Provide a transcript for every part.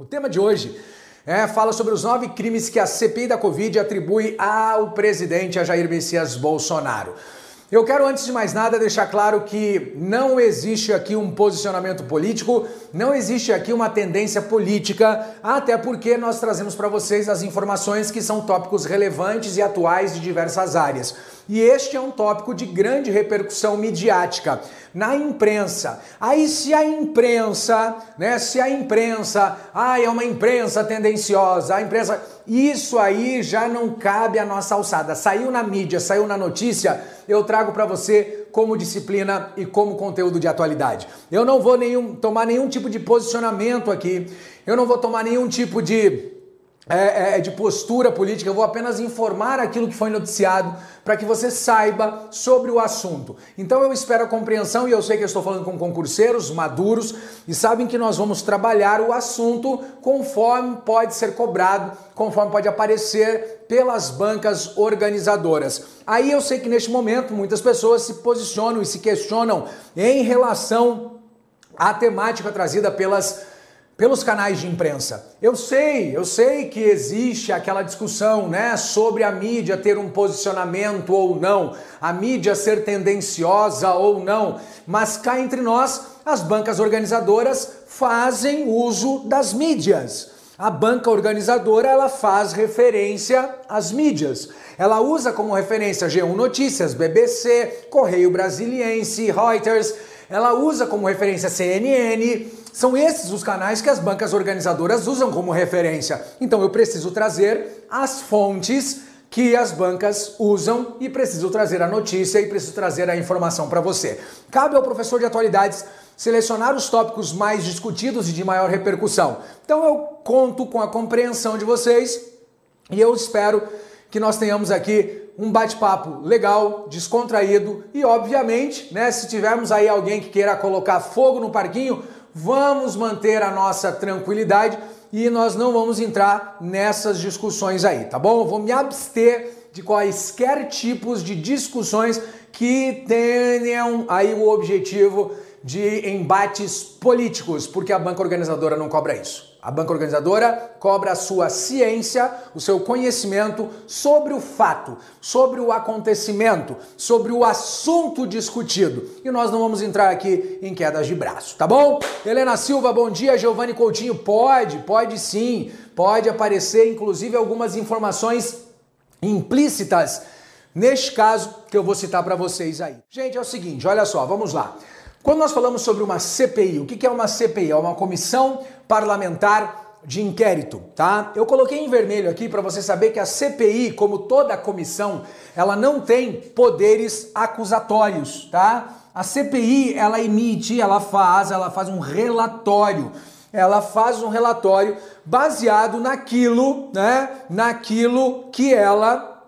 O tema de hoje é, fala sobre os nove crimes que a CPI da Covid atribui ao presidente Jair Messias Bolsonaro. Eu quero, antes de mais nada, deixar claro que não existe aqui um posicionamento político, não existe aqui uma tendência política, até porque nós trazemos para vocês as informações que são tópicos relevantes e atuais de diversas áreas. E este é um tópico de grande repercussão midiática na imprensa. Aí se a imprensa, né, se a imprensa, ah, é uma imprensa tendenciosa, a imprensa, isso aí já não cabe à nossa alçada. Saiu na mídia, saiu na notícia, eu trago para você como disciplina e como conteúdo de atualidade. Eu não vou nenhum, tomar nenhum tipo de posicionamento aqui, eu não vou tomar nenhum tipo de é, é, é, de postura política, eu vou apenas informar aquilo que foi noticiado para que você saiba sobre o assunto. Então eu espero a compreensão e eu sei que eu estou falando com concurseiros maduros e sabem que nós vamos trabalhar o assunto conforme pode ser cobrado, conforme pode aparecer pelas bancas organizadoras. Aí eu sei que neste momento muitas pessoas se posicionam e se questionam em relação à temática trazida pelas pelos canais de imprensa. Eu sei, eu sei que existe aquela discussão, né, sobre a mídia ter um posicionamento ou não, a mídia ser tendenciosa ou não, mas cá entre nós, as bancas organizadoras fazem uso das mídias. A banca organizadora, ela faz referência às mídias. Ela usa como referência G1 Notícias, BBC, Correio Brasiliense, Reuters, ela usa como referência CNN, são esses os canais que as bancas organizadoras usam como referência. Então eu preciso trazer as fontes que as bancas usam e preciso trazer a notícia e preciso trazer a informação para você. Cabe ao professor de atualidades selecionar os tópicos mais discutidos e de maior repercussão. Então eu conto com a compreensão de vocês e eu espero que nós tenhamos aqui um bate-papo legal, descontraído e, obviamente, né, se tivermos aí alguém que queira colocar fogo no parquinho, vamos manter a nossa tranquilidade e nós não vamos entrar nessas discussões aí, tá bom? Eu vou me abster de quaisquer tipos de discussões que tenham aí o objetivo de embates políticos, porque a banca organizadora não cobra isso. A banca organizadora cobra a sua ciência, o seu conhecimento sobre o fato, sobre o acontecimento, sobre o assunto discutido. E nós não vamos entrar aqui em quedas de braço, tá bom? Helena Silva, bom dia. Giovanni Coutinho, pode, pode sim. Pode aparecer, inclusive, algumas informações implícitas neste caso que eu vou citar para vocês aí. Gente, é o seguinte, olha só, vamos lá. Quando nós falamos sobre uma CPI, o que é uma CPI? É uma comissão parlamentar de inquérito, tá? Eu coloquei em vermelho aqui para você saber que a CPI, como toda comissão, ela não tem poderes acusatórios, tá? A CPI, ela emite, ela faz, ela faz um relatório. Ela faz um relatório baseado naquilo, né? Naquilo que ela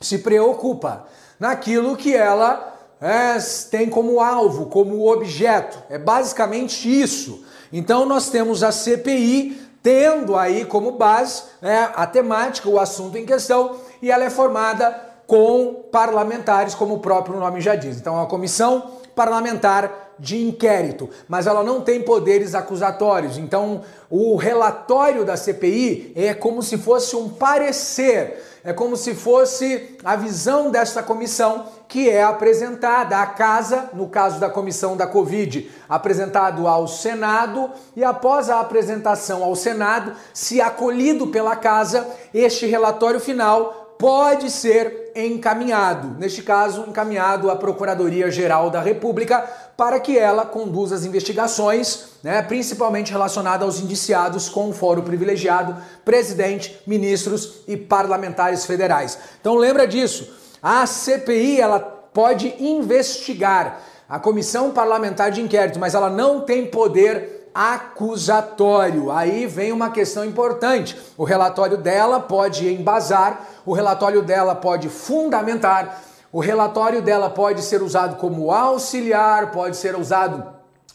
se preocupa, naquilo que ela é, tem como alvo, como objeto. É basicamente isso. Então nós temos a CPI tendo aí como base né, a temática, o assunto em questão, e ela é formada com parlamentares, como o próprio nome já diz. Então é uma comissão parlamentar de inquérito, mas ela não tem poderes acusatórios. Então o relatório da CPI é como se fosse um parecer é como se fosse a visão desta comissão que é apresentada à casa, no caso da comissão da Covid, apresentado ao Senado e após a apresentação ao Senado, se acolhido pela casa, este relatório final pode ser encaminhado, neste caso, encaminhado à Procuradoria-Geral da República para que ela conduza as investigações, né, principalmente relacionadas aos indiciados com o fórum privilegiado, presidente, ministros e parlamentares federais. Então lembra disso. A CPI ela pode investigar a Comissão Parlamentar de Inquérito, mas ela não tem poder acusatório. Aí vem uma questão importante. O relatório dela pode embasar, o relatório dela pode fundamentar o relatório dela pode ser usado como auxiliar, pode ser usado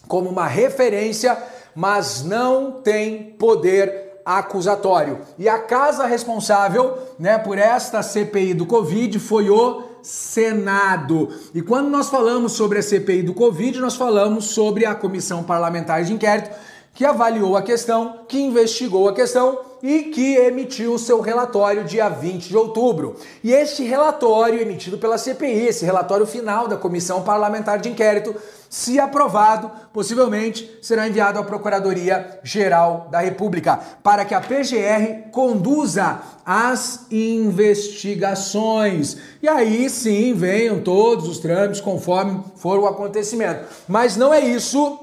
como uma referência, mas não tem poder acusatório. E a casa responsável, né, por esta CPI do Covid foi o Senado. E quando nós falamos sobre a CPI do Covid, nós falamos sobre a Comissão Parlamentar de Inquérito, que avaliou a questão, que investigou a questão e que emitiu o seu relatório dia 20 de outubro. E este relatório emitido pela CPI, esse relatório final da Comissão Parlamentar de Inquérito, se aprovado, possivelmente será enviado à Procuradoria Geral da República para que a PGR conduza as investigações. E aí sim venham todos os trâmites conforme for o acontecimento. Mas não é isso,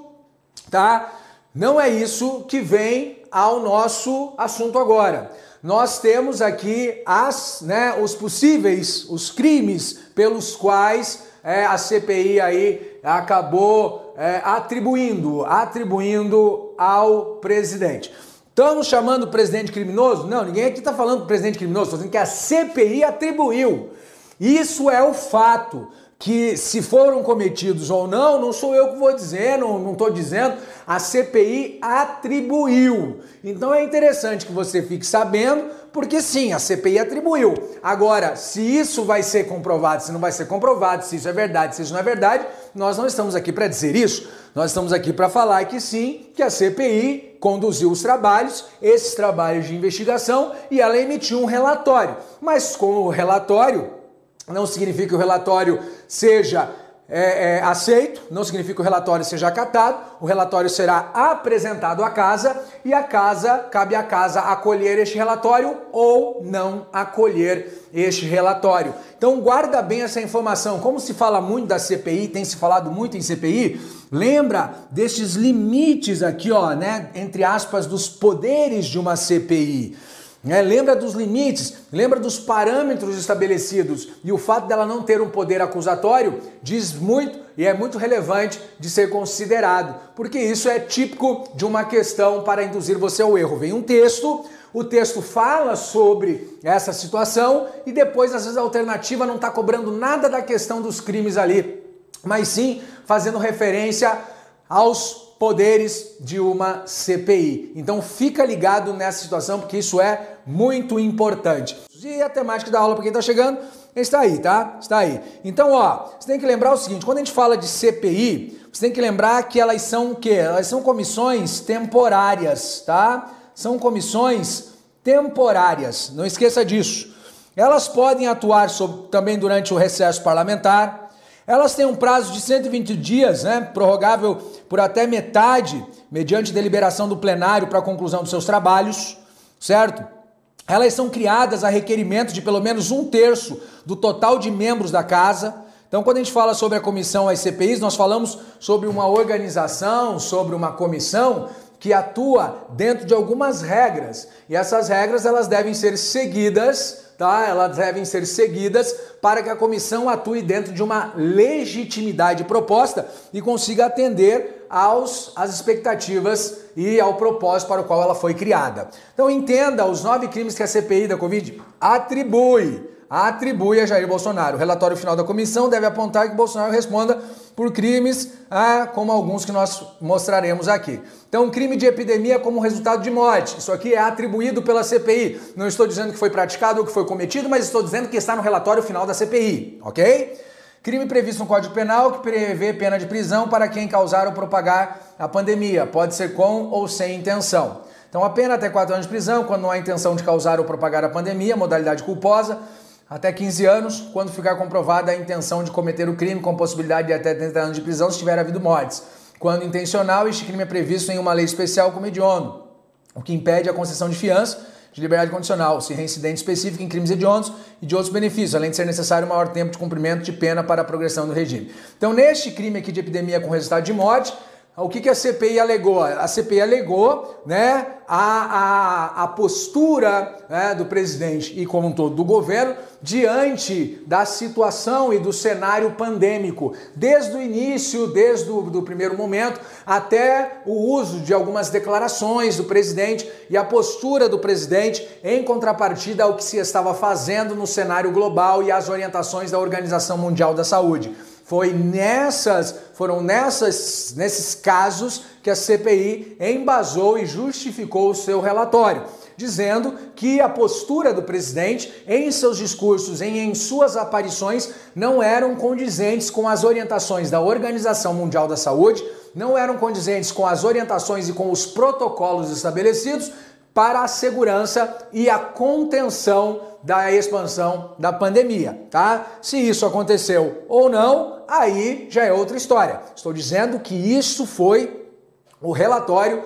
tá? Não é isso que vem ao nosso assunto agora. Nós temos aqui as, né, os possíveis, os crimes pelos quais é, a CPI aí acabou é, atribuindo, atribuindo ao presidente. Estamos chamando o presidente criminoso? Não, ninguém aqui está falando do presidente criminoso, estou dizendo que a CPI atribuiu. Isso é o fato que se foram cometidos ou não, não sou eu que vou dizer, não estou dizendo, a CPI atribuiu. Então é interessante que você fique sabendo, porque sim, a CPI atribuiu. Agora, se isso vai ser comprovado, se não vai ser comprovado, se isso é verdade, se isso não é verdade, nós não estamos aqui para dizer isso. Nós estamos aqui para falar que sim, que a CPI conduziu os trabalhos, esses trabalhos de investigação, e ela emitiu um relatório. Mas com o relatório, não significa que o relatório seja é, é, aceito, não significa que o relatório seja acatado, o relatório será apresentado à casa e a casa, cabe à casa acolher este relatório ou não acolher este relatório. Então guarda bem essa informação. Como se fala muito da CPI, tem se falado muito em CPI, lembra destes limites aqui, ó, né, entre aspas, dos poderes de uma CPI. É, lembra dos limites, lembra dos parâmetros estabelecidos e o fato dela não ter um poder acusatório diz muito e é muito relevante de ser considerado, porque isso é típico de uma questão para induzir você ao erro. Vem um texto, o texto fala sobre essa situação e depois, às vezes, a alternativa não está cobrando nada da questão dos crimes ali, mas sim fazendo referência aos poderes de uma CPI. Então fica ligado nessa situação porque isso é muito importante. E a temática da aula para quem está chegando está aí, tá? Está aí. Então, ó, você tem que lembrar o seguinte, quando a gente fala de CPI, você tem que lembrar que elas são o quê? Elas são comissões temporárias, tá? São comissões temporárias. Não esqueça disso. Elas podem atuar também durante o recesso parlamentar, elas têm um prazo de 120 dias, né, prorrogável por até metade, mediante deliberação do plenário para a conclusão dos seus trabalhos, certo? Elas são criadas a requerimento de pelo menos um terço do total de membros da casa. Então, quando a gente fala sobre a comissão às CPIs, nós falamos sobre uma organização, sobre uma comissão que atua dentro de algumas regras. E essas regras elas devem ser seguidas tá? Elas devem ser seguidas para que a comissão atue dentro de uma legitimidade proposta e consiga atender aos às expectativas e ao propósito para o qual ela foi criada. Então entenda os nove crimes que a CPI da Covid atribui atribui a Jair Bolsonaro. O relatório final da comissão deve apontar que Bolsonaro responda por crimes, ah, como alguns que nós mostraremos aqui. Então, crime de epidemia como resultado de morte. Isso aqui é atribuído pela CPI. Não estou dizendo que foi praticado ou que foi cometido, mas estou dizendo que está no relatório final da CPI, ok? Crime previsto no Código Penal que prevê pena de prisão para quem causar ou propagar a pandemia. Pode ser com ou sem intenção. Então, a pena até 4 anos de prisão quando não há intenção de causar ou propagar a pandemia, modalidade culposa até 15 anos, quando ficar comprovada a intenção de cometer o crime, com possibilidade de até 30 anos de prisão se tiver havido mortes. Quando intencional, este crime é previsto em uma lei especial como hediondo, o que impede a concessão de fiança de liberdade condicional, se reincidente específico em crimes hediondos e de outros benefícios, além de ser necessário maior tempo de cumprimento de pena para a progressão do regime. Então, neste crime aqui de epidemia com resultado de morte, o que, que a CPI alegou? A CPI alegou né, a, a, a postura né, do presidente e, como um todo, do governo diante da situação e do cenário pandêmico, desde o início, desde o primeiro momento, até o uso de algumas declarações do presidente e a postura do presidente em contrapartida ao que se estava fazendo no cenário global e as orientações da Organização Mundial da Saúde. Foi nessas, foram nessas, nesses casos que a CPI embasou e justificou o seu relatório. dizendo que a postura do presidente em seus discursos, em, em suas aparições, não eram condizentes com as orientações da Organização Mundial da Saúde, não eram condizentes com as orientações e com os protocolos estabelecidos para a segurança e a contenção da expansão da pandemia, tá? Se isso aconteceu ou não, aí já é outra história. Estou dizendo que isso foi o relatório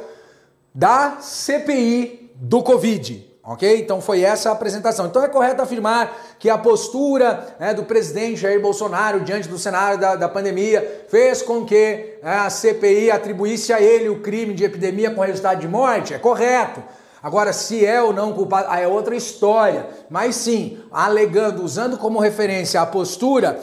da CPI do Covid. Ok? Então foi essa a apresentação. Então é correto afirmar que a postura né, do presidente Jair Bolsonaro diante do cenário da, da pandemia fez com que né, a CPI atribuísse a ele o crime de epidemia com resultado de morte? É correto. Agora, se é ou não culpado, é outra história. Mas sim, alegando, usando como referência a postura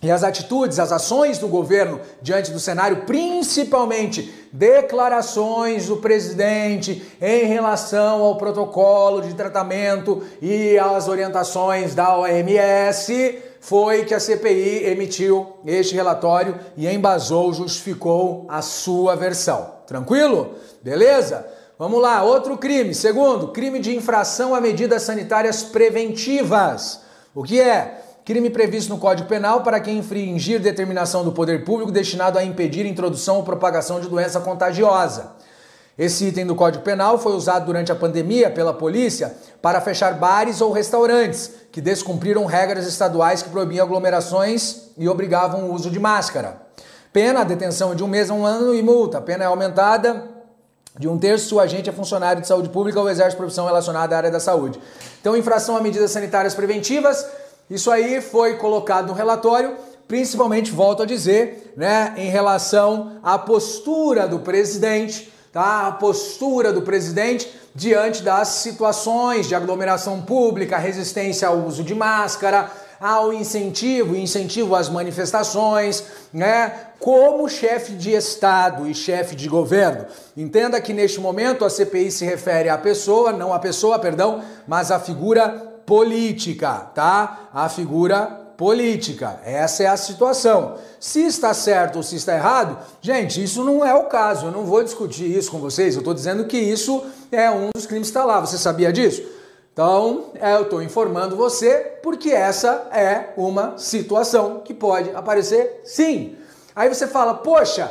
e as atitudes, as ações do governo diante do cenário, principalmente declarações do presidente em relação ao protocolo de tratamento e às orientações da OMS, foi que a CPI emitiu este relatório e embasou, justificou a sua versão. Tranquilo? Beleza? Vamos lá, outro crime. Segundo, crime de infração a medidas sanitárias preventivas. O que é? Crime previsto no Código Penal para quem infringir determinação do poder público destinado a impedir introdução ou propagação de doença contagiosa. Esse item do Código Penal foi usado durante a pandemia pela polícia para fechar bares ou restaurantes que descumpriram regras estaduais que proibiam aglomerações e obrigavam o uso de máscara. Pena, detenção de um mês a um ano e multa. Pena é aumentada de um terço o agente é funcionário de saúde pública ou exerce profissão relacionada à área da saúde. Então, infração a medidas sanitárias preventivas, isso aí foi colocado no relatório, principalmente, volto a dizer, né, em relação à postura do presidente, tá? A postura do presidente diante das situações de aglomeração pública, resistência ao uso de máscara, ao incentivo, incentivo às manifestações, né? Como chefe de Estado e chefe de governo. Entenda que neste momento a CPI se refere à pessoa, não à pessoa, perdão, mas à figura política, tá? A figura política. Essa é a situação. Se está certo ou se está errado, gente, isso não é o caso. Eu não vou discutir isso com vocês. Eu estou dizendo que isso é um dos crimes que está lá. Você sabia disso? Então, é, eu estou informando você porque essa é uma situação que pode aparecer sim. Aí você fala, poxa,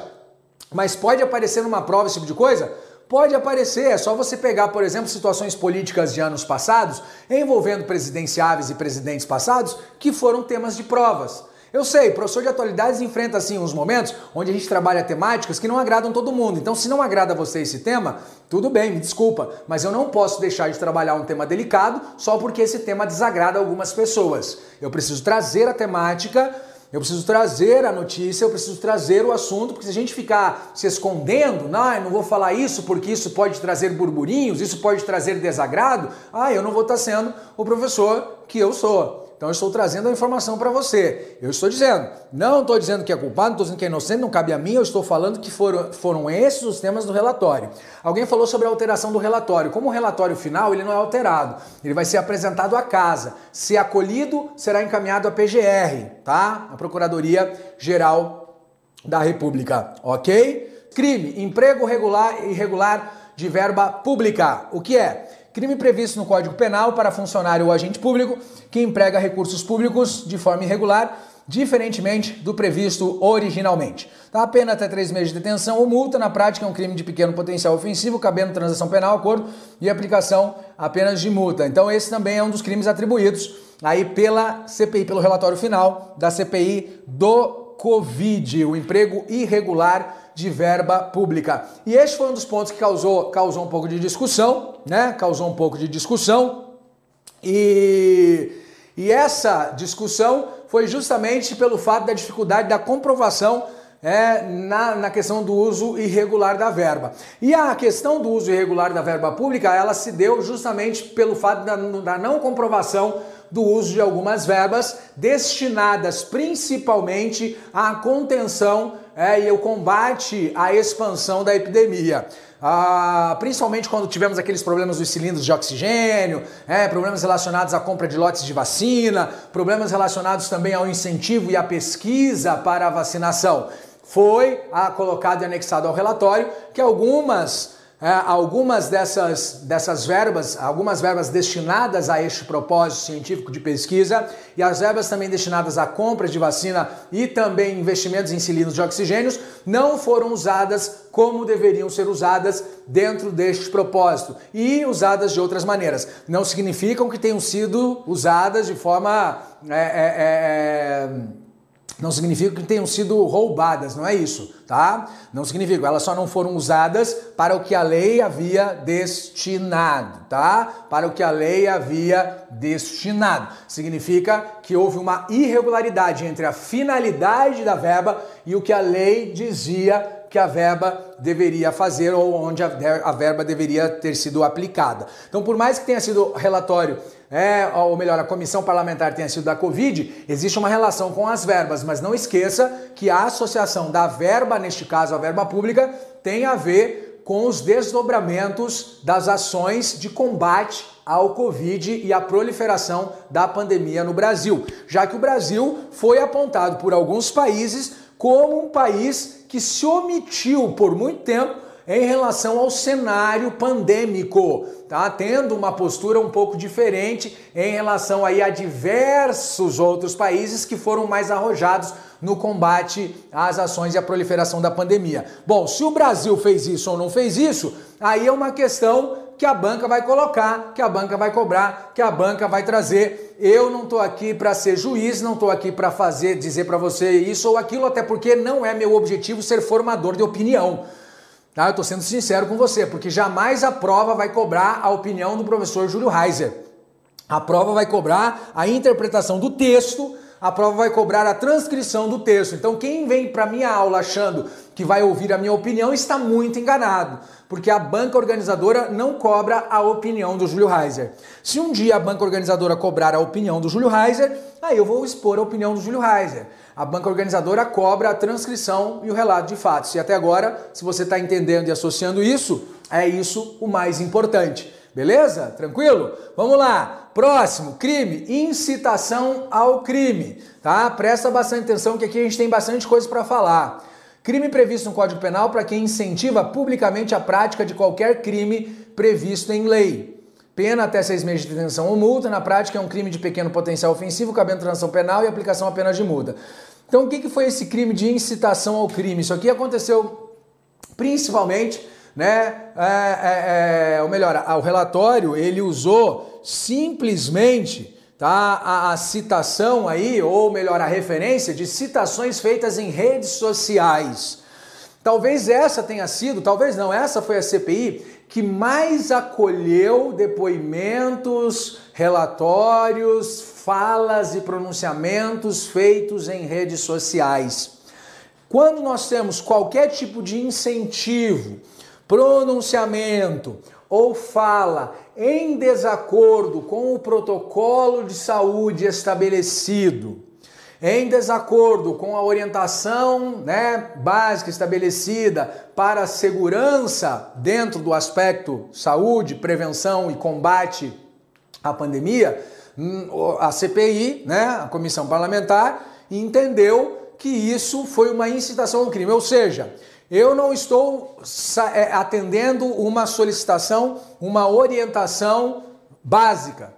mas pode aparecer numa prova esse tipo de coisa? Pode aparecer, é só você pegar, por exemplo, situações políticas de anos passados envolvendo presidenciáveis e presidentes passados que foram temas de provas. Eu sei, professor de atualidades enfrenta assim uns momentos onde a gente trabalha temáticas que não agradam todo mundo. Então, se não agrada a você esse tema, tudo bem, me desculpa, mas eu não posso deixar de trabalhar um tema delicado só porque esse tema desagrada algumas pessoas. Eu preciso trazer a temática eu preciso trazer a notícia, eu preciso trazer o assunto, porque se a gente ficar se escondendo, não, não vou falar isso porque isso pode trazer burburinhos, isso pode trazer desagrado, ah, eu não vou estar sendo o professor que eu sou. Então eu estou trazendo a informação para você. Eu estou dizendo, não estou dizendo que é culpado, não estou dizendo que é inocente, não cabe a mim, eu estou falando que foram, foram esses os temas do relatório. Alguém falou sobre a alteração do relatório. Como o relatório final, ele não é alterado. Ele vai ser apresentado à casa. Se acolhido, será encaminhado à PGR, tá? A Procuradoria Geral da República, ok? Crime, emprego regular e irregular de verba pública. O que é? Crime previsto no Código Penal para funcionário ou agente público que emprega recursos públicos de forma irregular, diferentemente do previsto originalmente. Tá? A pena até três meses de detenção ou multa, na prática é um crime de pequeno potencial ofensivo, cabendo transação penal, acordo e aplicação apenas de multa. Então esse também é um dos crimes atribuídos aí pela CPI, pelo relatório final da CPI do Covid, o emprego irregular de verba pública. E este foi um dos pontos que causou, causou um pouco de discussão, né? Causou um pouco de discussão. E, e essa discussão foi justamente pelo fato da dificuldade da comprovação é, na, na questão do uso irregular da verba. E a questão do uso irregular da verba pública, ela se deu justamente pelo fato da, da não comprovação do uso de algumas verbas destinadas principalmente à contenção é, e o combate à expansão da epidemia. Ah, principalmente quando tivemos aqueles problemas dos cilindros de oxigênio, é, problemas relacionados à compra de lotes de vacina, problemas relacionados também ao incentivo e à pesquisa para a vacinação. Foi ah, colocado e anexado ao relatório que algumas algumas dessas, dessas verbas, algumas verbas destinadas a este propósito científico de pesquisa e as verbas também destinadas à compra de vacina e também investimentos em cilindros de oxigênios não foram usadas como deveriam ser usadas dentro deste propósito e usadas de outras maneiras. Não significam que tenham sido usadas de forma. É, é, é, é não significa que tenham sido roubadas, não é isso, tá? Não significa, elas só não foram usadas para o que a lei havia destinado, tá? Para o que a lei havia destinado. Significa que houve uma irregularidade entre a finalidade da verba e o que a lei dizia que a verba deveria fazer ou onde a, verba deveria ter sido aplicada. Então, por mais que tenha sido relatório é, ou melhor, a comissão parlamentar tenha sido da Covid, existe uma relação com as verbas, mas não esqueça que a associação da verba, neste caso a verba pública, tem a ver com os desdobramentos das ações de combate ao Covid e à proliferação da pandemia no Brasil, já que o Brasil foi apontado por alguns países como um país que se omitiu por muito tempo em relação ao cenário pandêmico, tá? Tendo uma postura um pouco diferente em relação aí a diversos outros países que foram mais arrojados no combate às ações e à proliferação da pandemia. Bom, se o Brasil fez isso ou não fez isso, aí é uma questão que a banca vai colocar, que a banca vai cobrar, que a banca vai trazer. Eu não estou aqui para ser juiz, não estou aqui para fazer, dizer para você isso ou aquilo, até porque não é meu objetivo ser formador de opinião. Tá? Eu estou sendo sincero com você, porque jamais a prova vai cobrar a opinião do professor Júlio Reiser. A prova vai cobrar a interpretação do texto, a prova vai cobrar a transcrição do texto. Então, quem vem para minha aula achando que vai ouvir a minha opinião está muito enganado, porque a banca organizadora não cobra a opinião do Júlio Reiser. Se um dia a banca organizadora cobrar a opinião do Júlio Reiser, aí eu vou expor a opinião do Júlio Reiser a banca organizadora cobra a transcrição e o relato de fatos. E até agora, se você está entendendo e associando isso, é isso o mais importante. Beleza? Tranquilo? Vamos lá. Próximo, crime, incitação ao crime, tá? Presta bastante atenção que aqui a gente tem bastante coisa para falar. Crime previsto no Código Penal para quem incentiva publicamente a prática de qualquer crime previsto em lei. Pena até seis meses de detenção ou multa. Na prática, é um crime de pequeno potencial ofensivo, cabendo transação penal e aplicação apenas de multa. Então, o que, que foi esse crime de incitação ao crime? Isso aqui aconteceu principalmente, né? É, é, é, ou melhor, o relatório ele usou simplesmente tá, a, a citação aí, ou melhor, a referência de citações feitas em redes sociais. Talvez essa tenha sido, talvez não, essa foi a CPI que mais acolheu depoimentos, relatórios, falas e pronunciamentos feitos em redes sociais. Quando nós temos qualquer tipo de incentivo, pronunciamento ou fala em desacordo com o protocolo de saúde estabelecido, em desacordo com a orientação né, básica estabelecida para a segurança dentro do aspecto saúde, prevenção e combate à pandemia, hum, a CPI, né, a comissão parlamentar, entendeu que isso foi uma incitação ao crime, ou seja, eu não estou é, atendendo uma solicitação, uma orientação básica.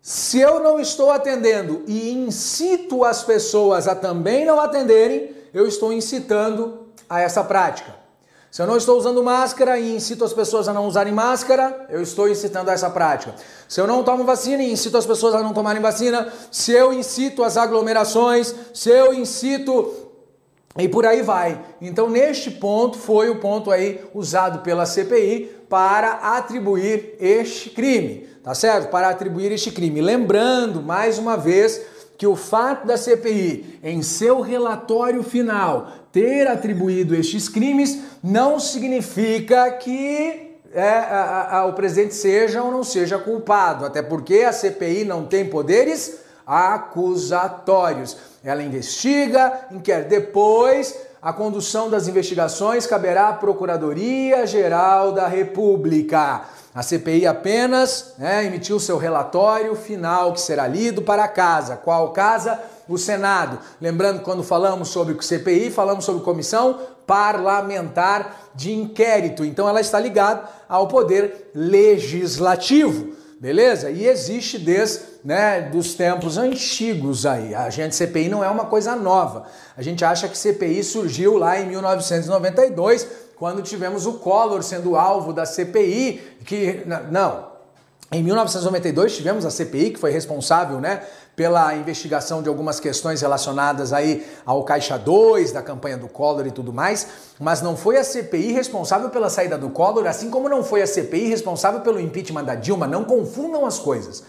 Se eu não estou atendendo e incito as pessoas a também não atenderem, eu estou incitando a essa prática. Se eu não estou usando máscara e incito as pessoas a não usarem máscara, eu estou incitando a essa prática. Se eu não tomo vacina e incito as pessoas a não tomarem vacina, se eu incito as aglomerações, se eu incito e por aí vai. Então, neste ponto foi o ponto aí usado pela CPI para atribuir este crime tá certo? Para atribuir este crime. Lembrando, mais uma vez, que o fato da CPI, em seu relatório final, ter atribuído estes crimes, não significa que é, a, a, o presidente seja ou não seja culpado, até porque a CPI não tem poderes acusatórios. Ela investiga, inquer depois. A condução das investigações caberá à Procuradoria-Geral da República. A CPI apenas né, emitiu seu relatório final que será lido para a casa. Qual casa? O Senado. Lembrando, quando falamos sobre o CPI, falamos sobre comissão parlamentar de inquérito. Então ela está ligada ao poder legislativo, beleza? E existe desde né, dos tempos antigos aí. A gente CPI não é uma coisa nova. A gente acha que CPI surgiu lá em 1992, quando tivemos o Collor sendo alvo da CPI, que não, em 1992 tivemos a CPI que foi responsável, né, pela investigação de algumas questões relacionadas aí ao Caixa 2, da campanha do Collor e tudo mais, mas não foi a CPI responsável pela saída do Collor, assim como não foi a CPI responsável pelo impeachment da Dilma. Não confundam as coisas.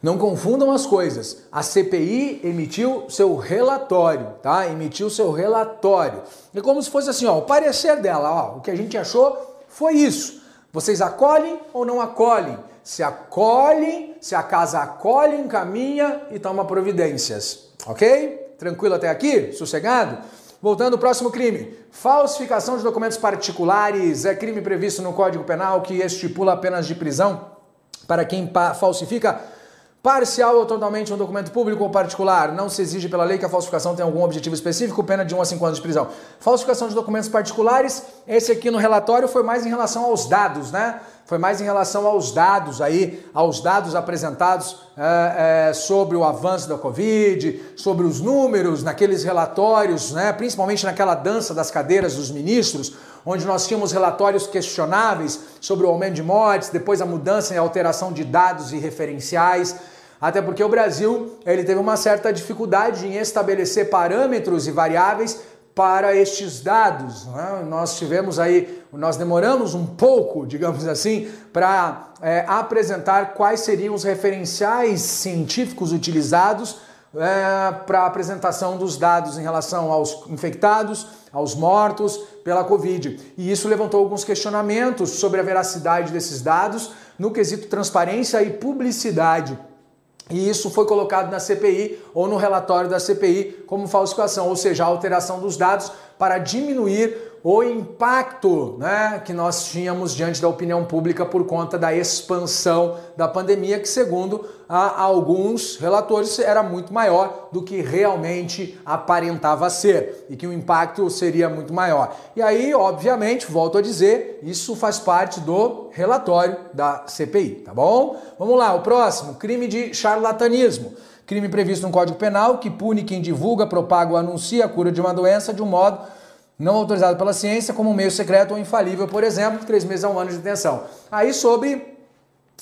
Não confundam as coisas. A CPI emitiu seu relatório, tá? Emitiu seu relatório. É como se fosse assim, ó, o parecer dela, ó, o que a gente achou foi isso. Vocês acolhem ou não acolhem? Se acolhe, se a casa acolhe, encaminha e toma providências. Ok? Tranquilo até aqui? Sossegado? Voltando ao próximo crime. Falsificação de documentos particulares é crime previsto no Código Penal que estipula penas de prisão para quem falsifica parcial ou totalmente um documento público ou particular. Não se exige pela lei que a falsificação tenha algum objetivo específico, pena de 1 a 5 anos de prisão. Falsificação de documentos particulares, esse aqui no relatório foi mais em relação aos dados, né? foi mais em relação aos dados aí, aos dados apresentados é, é, sobre o avanço da Covid, sobre os números naqueles relatórios, né, principalmente naquela dança das cadeiras dos ministros, onde nós tínhamos relatórios questionáveis sobre o aumento de mortes, depois a mudança e alteração de dados e referenciais. Até porque o Brasil ele teve uma certa dificuldade em estabelecer parâmetros e variáveis para estes dados. Né? Nós tivemos aí, nós demoramos um pouco, digamos assim, para é, apresentar quais seriam os referenciais científicos utilizados é, para a apresentação dos dados em relação aos infectados, aos mortos pela Covid. E isso levantou alguns questionamentos sobre a veracidade desses dados no quesito transparência e publicidade. E isso foi colocado na CPI ou no relatório da CPI como falsificação, ou seja, a alteração dos dados para diminuir o impacto né, que nós tínhamos diante da opinião pública por conta da expansão da pandemia, que, segundo alguns relatores, era muito maior do que realmente aparentava ser e que o impacto seria muito maior. E aí, obviamente, volto a dizer, isso faz parte do relatório da CPI, tá bom? Vamos lá, o próximo: crime de charlatanismo. Crime previsto no Código Penal que pune quem divulga, propaga ou anuncia a cura de uma doença de um modo não autorizado pela ciência como meio secreto ou infalível, por exemplo, três meses a um ano de detenção. Aí sobre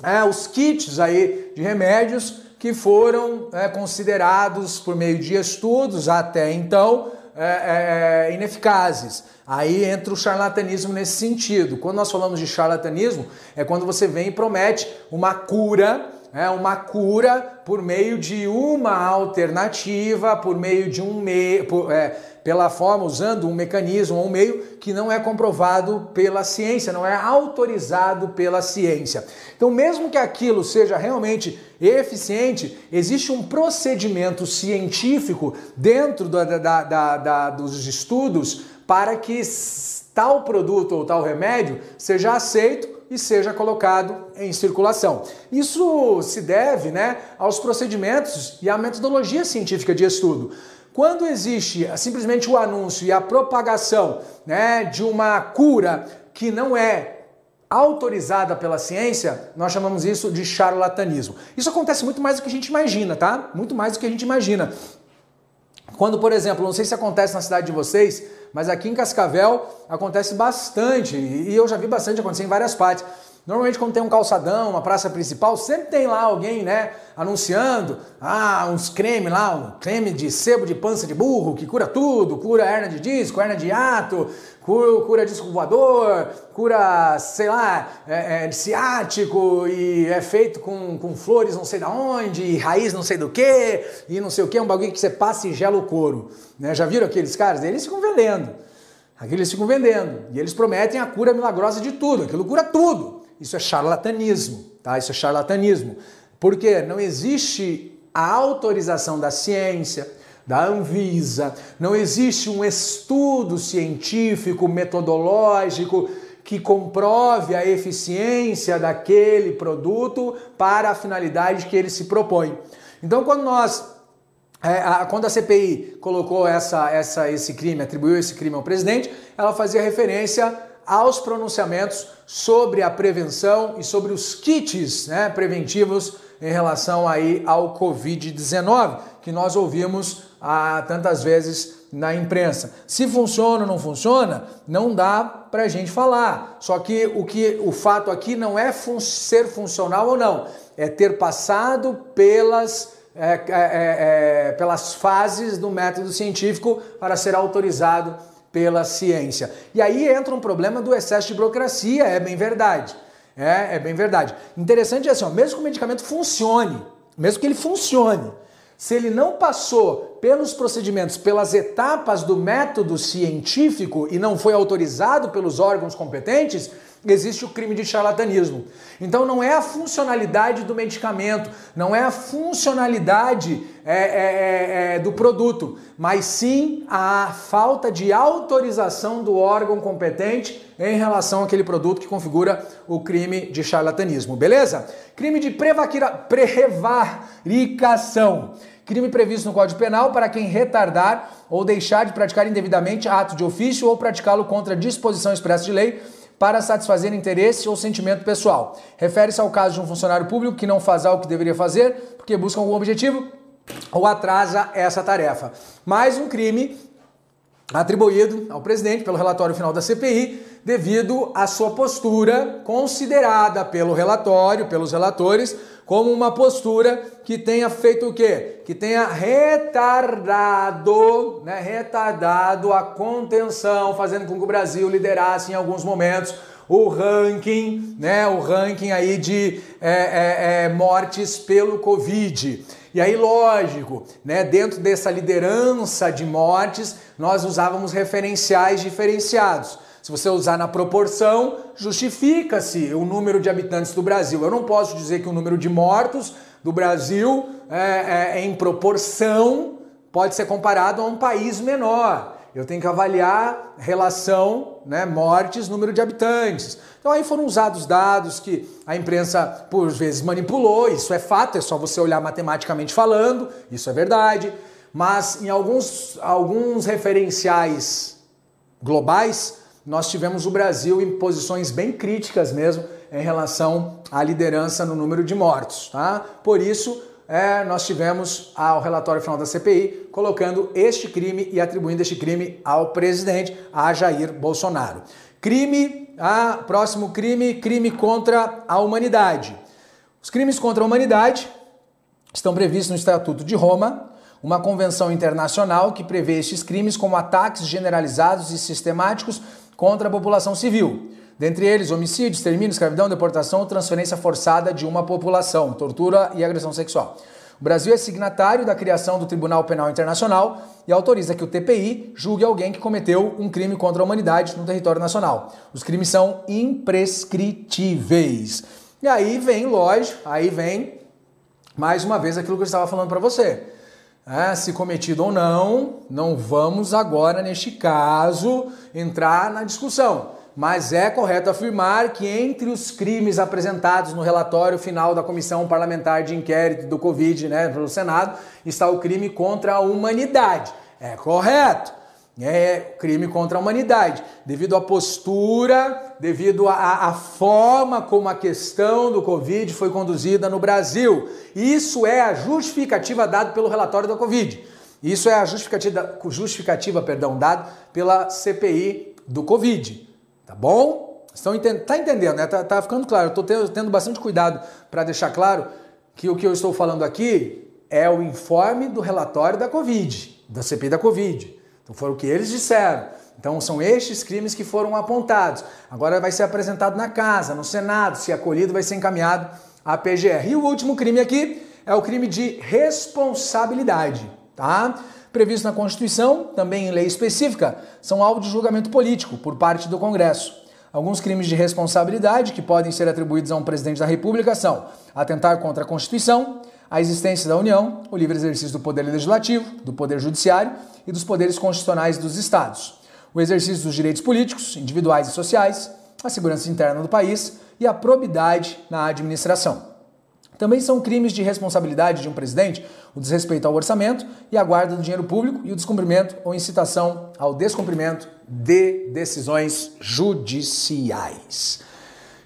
é, os kits aí de remédios que foram é, considerados por meio de estudos até então é, é, é, ineficazes. Aí entra o charlatanismo nesse sentido. Quando nós falamos de charlatanismo, é quando você vem e promete uma cura é uma cura por meio de uma alternativa, por meio de um meio, é, pela forma, usando um mecanismo ou um meio que não é comprovado pela ciência, não é autorizado pela ciência. Então, mesmo que aquilo seja realmente eficiente, existe um procedimento científico dentro da, da, da, da dos estudos para que tal produto ou tal remédio seja aceito e seja colocado em circulação. Isso se deve né, aos procedimentos e à metodologia científica de estudo. Quando existe simplesmente o anúncio e a propagação né, de uma cura que não é autorizada pela ciência, nós chamamos isso de charlatanismo. Isso acontece muito mais do que a gente imagina, tá? Muito mais do que a gente imagina. Quando, por exemplo, não sei se acontece na cidade de vocês, mas aqui em Cascavel acontece bastante, e eu já vi bastante acontecer em várias partes. Normalmente quando tem um calçadão, uma praça principal, sempre tem lá alguém, né, anunciando, ah, uns creme lá, um creme de sebo de pança de burro, que cura tudo, cura hernia de disco, hernia de ato, cura, cura disco voador, cura, sei lá, é, é, ciático e é feito com, com flores não sei da onde, e raiz não sei do que, e não sei o que, um bagulho que você passa e gela o couro. Né? Já viram aqueles caras? Eles ficam vendendo. Aqueles ficam vendendo. E eles prometem a cura milagrosa de tudo. Aquilo cura tudo. Isso é charlatanismo, tá? Isso é charlatanismo. Porque não existe a autorização da ciência, da Anvisa, não existe um estudo científico, metodológico que comprove a eficiência daquele produto para a finalidade que ele se propõe. Então, quando nós é, a, quando a CPI colocou essa, essa, esse crime, atribuiu esse crime ao presidente, ela fazia referência aos pronunciamentos sobre a prevenção e sobre os kits né, preventivos em relação aí ao Covid-19, que nós ouvimos ah, tantas vezes na imprensa. Se funciona ou não funciona, não dá para a gente falar. Só que o que o fato aqui não é fun ser funcional ou não, é ter passado pelas é, é, é, é pelas fases do método científico para ser autorizado pela ciência. E aí entra um problema do excesso de burocracia, é bem verdade. É, é bem verdade. Interessante é assim, ó, mesmo que o medicamento funcione, mesmo que ele funcione, se ele não passou pelos procedimentos, pelas etapas do método científico e não foi autorizado pelos órgãos competentes, existe o crime de charlatanismo. Então não é a funcionalidade do medicamento, não é a funcionalidade é, é, é, é, do produto, mas sim a falta de autorização do órgão competente em relação àquele produto que configura o crime de charlatanismo, beleza? Crime de prevaricação. Crime previsto no Código Penal para quem retardar ou deixar de praticar indevidamente ato de ofício ou praticá-lo contra disposição expressa de lei para satisfazer interesse ou sentimento pessoal. Refere-se ao caso de um funcionário público que não faz algo que deveria fazer porque busca algum objetivo ou atrasa essa tarefa. Mais um crime atribuído ao presidente pelo relatório final da CPI, devido à sua postura considerada pelo relatório, pelos relatores, como uma postura que tenha feito o quê? Que tenha retardado, né, retardado a contenção, fazendo com que o Brasil liderasse em alguns momentos o ranking, né, o ranking aí de é, é, é, mortes pelo Covid. E aí, lógico, né, dentro dessa liderança de mortes, nós usávamos referenciais diferenciados. Se você usar na proporção, justifica-se o número de habitantes do Brasil. Eu não posso dizer que o número de mortos do Brasil, é, é, em proporção, pode ser comparado a um país menor. Eu tenho que avaliar relação, né, mortes, número de habitantes. Então aí foram usados dados que a imprensa por vezes manipulou, isso é fato, é só você olhar matematicamente falando, isso é verdade. Mas em alguns, alguns referenciais globais, nós tivemos o Brasil em posições bem críticas mesmo em relação à liderança no número de mortos. Tá? Por isso, é, nós tivemos ao relatório final da CPI colocando este crime e atribuindo este crime ao presidente, a Jair Bolsonaro. Crime, a, próximo crime, crime contra a humanidade. Os crimes contra a humanidade estão previstos no Estatuto de Roma, uma convenção internacional que prevê estes crimes como ataques generalizados e sistemáticos contra a população civil. Dentre eles, homicídio, extermínio, escravidão, deportação ou transferência forçada de uma população, tortura e agressão sexual. O Brasil é signatário da criação do Tribunal Penal Internacional e autoriza que o TPI julgue alguém que cometeu um crime contra a humanidade no território nacional. Os crimes são imprescritíveis. E aí vem, lógico, aí vem mais uma vez aquilo que eu estava falando para você é, se cometido ou não, não vamos agora, neste caso, entrar na discussão. Mas é correto afirmar que entre os crimes apresentados no relatório final da Comissão Parlamentar de Inquérito do Covid, né, pelo Senado, está o crime contra a humanidade. É correto é crime contra a humanidade, devido à postura, devido à, à, forma como a questão do Covid foi conduzida no Brasil. Isso é a justificativa dada pelo relatório da Covid. Isso é a justificativa, justificativa perdão, dada pela CPI do Covid. Tá bom? Estão entend tá entendendo, né? Tá, tá ficando claro. Eu estou tendo, tendo bastante cuidado para deixar claro que o que eu estou falando aqui é o informe do relatório da Covid, da CPI da Covid. Então foram o que eles disseram. Então são estes crimes que foram apontados. Agora vai ser apresentado na casa, no Senado, se acolhido vai ser encaminhado à PGR. E o último crime aqui é o crime de responsabilidade, tá? Previsto na Constituição, também em lei específica, são alvo de julgamento político por parte do Congresso. Alguns crimes de responsabilidade que podem ser atribuídos a um presidente da República são atentar contra a Constituição, a existência da União, o livre exercício do poder legislativo, do poder judiciário e dos poderes constitucionais dos Estados, o exercício dos direitos políticos, individuais e sociais, a segurança interna do país e a probidade na administração. Também são crimes de responsabilidade de um presidente o desrespeito ao orçamento e a guarda do dinheiro público e o descumprimento ou incitação ao descumprimento de decisões judiciais.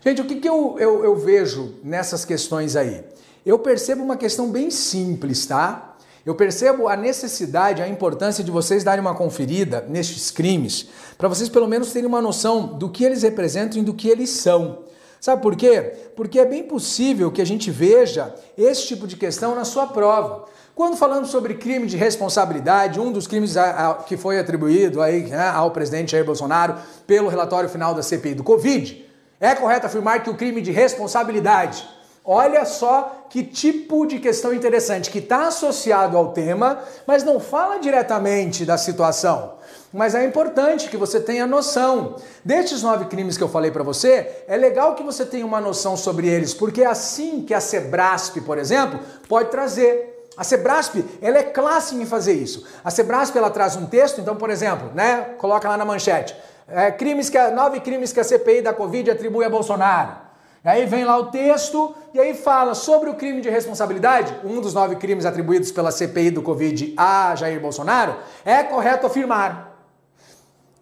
Gente, o que, que eu, eu, eu vejo nessas questões aí? Eu percebo uma questão bem simples, tá? Eu percebo a necessidade, a importância de vocês darem uma conferida nestes crimes, para vocês pelo menos terem uma noção do que eles representam e do que eles são. Sabe por quê? Porque é bem possível que a gente veja esse tipo de questão na sua prova. Quando falamos sobre crime de responsabilidade, um dos crimes a, a, que foi atribuído aí, né, ao presidente Jair Bolsonaro pelo relatório final da CPI do Covid, é correto afirmar que o crime de responsabilidade, olha só que tipo de questão interessante, que está associado ao tema, mas não fala diretamente da situação. Mas é importante que você tenha noção. Destes nove crimes que eu falei para você, é legal que você tenha uma noção sobre eles, porque é assim que a Sebrasp, por exemplo, pode trazer. A Sebrasp, ela é clássica em fazer isso. A Sebrasp, ela traz um texto, então, por exemplo, né, coloca lá na manchete, é, crimes que a, nove crimes que a CPI da Covid atribui a Bolsonaro. Aí vem lá o texto e aí fala sobre o crime de responsabilidade, um dos nove crimes atribuídos pela CPI do Covid a Jair Bolsonaro, é correto afirmar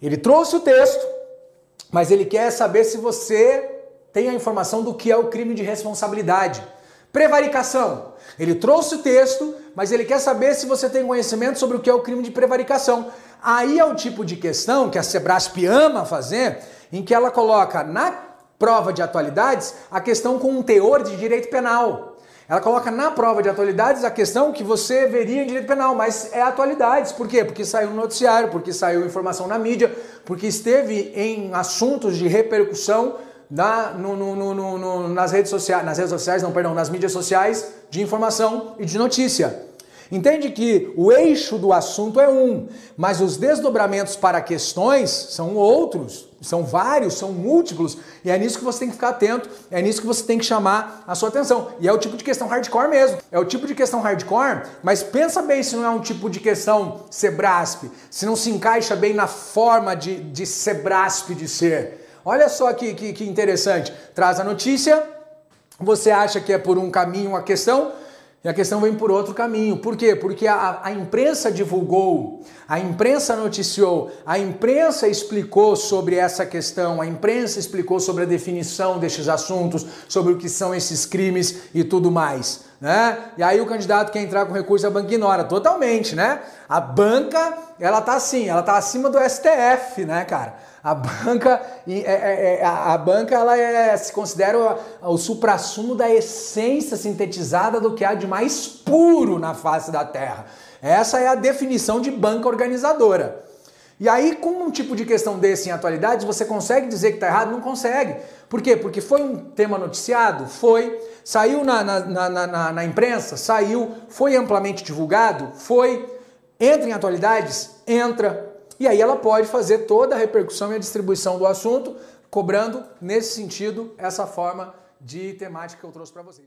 ele trouxe o texto, mas ele quer saber se você tem a informação do que é o crime de responsabilidade. Prevaricação. Ele trouxe o texto, mas ele quer saber se você tem conhecimento sobre o que é o crime de prevaricação. Aí é o tipo de questão que a Sebrasp ama fazer, em que ela coloca na prova de atualidades a questão com um teor de direito penal. Ela coloca na prova de atualidades a questão que você veria em direito penal, mas é atualidades. Por quê? Porque saiu no noticiário, porque saiu informação na mídia, porque esteve em assuntos de repercussão na, no, no, no, nas redes sociais, nas redes sociais, não, perdão, nas mídias sociais de informação e de notícia. Entende que o eixo do assunto é um, mas os desdobramentos para questões são outros, são vários, são múltiplos, e é nisso que você tem que ficar atento, é nisso que você tem que chamar a sua atenção. E é o tipo de questão hardcore mesmo, é o tipo de questão hardcore, mas pensa bem se não é um tipo de questão Sebrasp, se não se encaixa bem na forma de, de Sebrasp de ser. Olha só que, que, que interessante, traz a notícia, você acha que é por um caminho a questão, e a questão vem por outro caminho. Por quê? Porque a, a, imprensa divulgou, a imprensa noticiou, a imprensa explicou sobre essa questão, a imprensa explicou sobre a definição destes assuntos, sobre o que são esses crimes e tudo mais. Né? E aí o candidato quer entrar com recurso, a banca ignora totalmente, né? A banca, ela tá assim, ela tá acima do STF, né, cara? A banca, é, é, é, a banca ela é, se considera o, o suprassumo da essência sintetizada do que há de mais puro na face da Terra. Essa é a definição de banca organizadora. E aí, com um tipo de questão desse em atualidades, você consegue dizer que está errado? Não consegue. Por quê? Porque foi um tema noticiado? Foi. Saiu na, na, na, na, na imprensa? Saiu. Foi amplamente divulgado? Foi. Entra em atualidades? Entra. E aí ela pode fazer toda a repercussão e a distribuição do assunto, cobrando nesse sentido essa forma de temática que eu trouxe para vocês.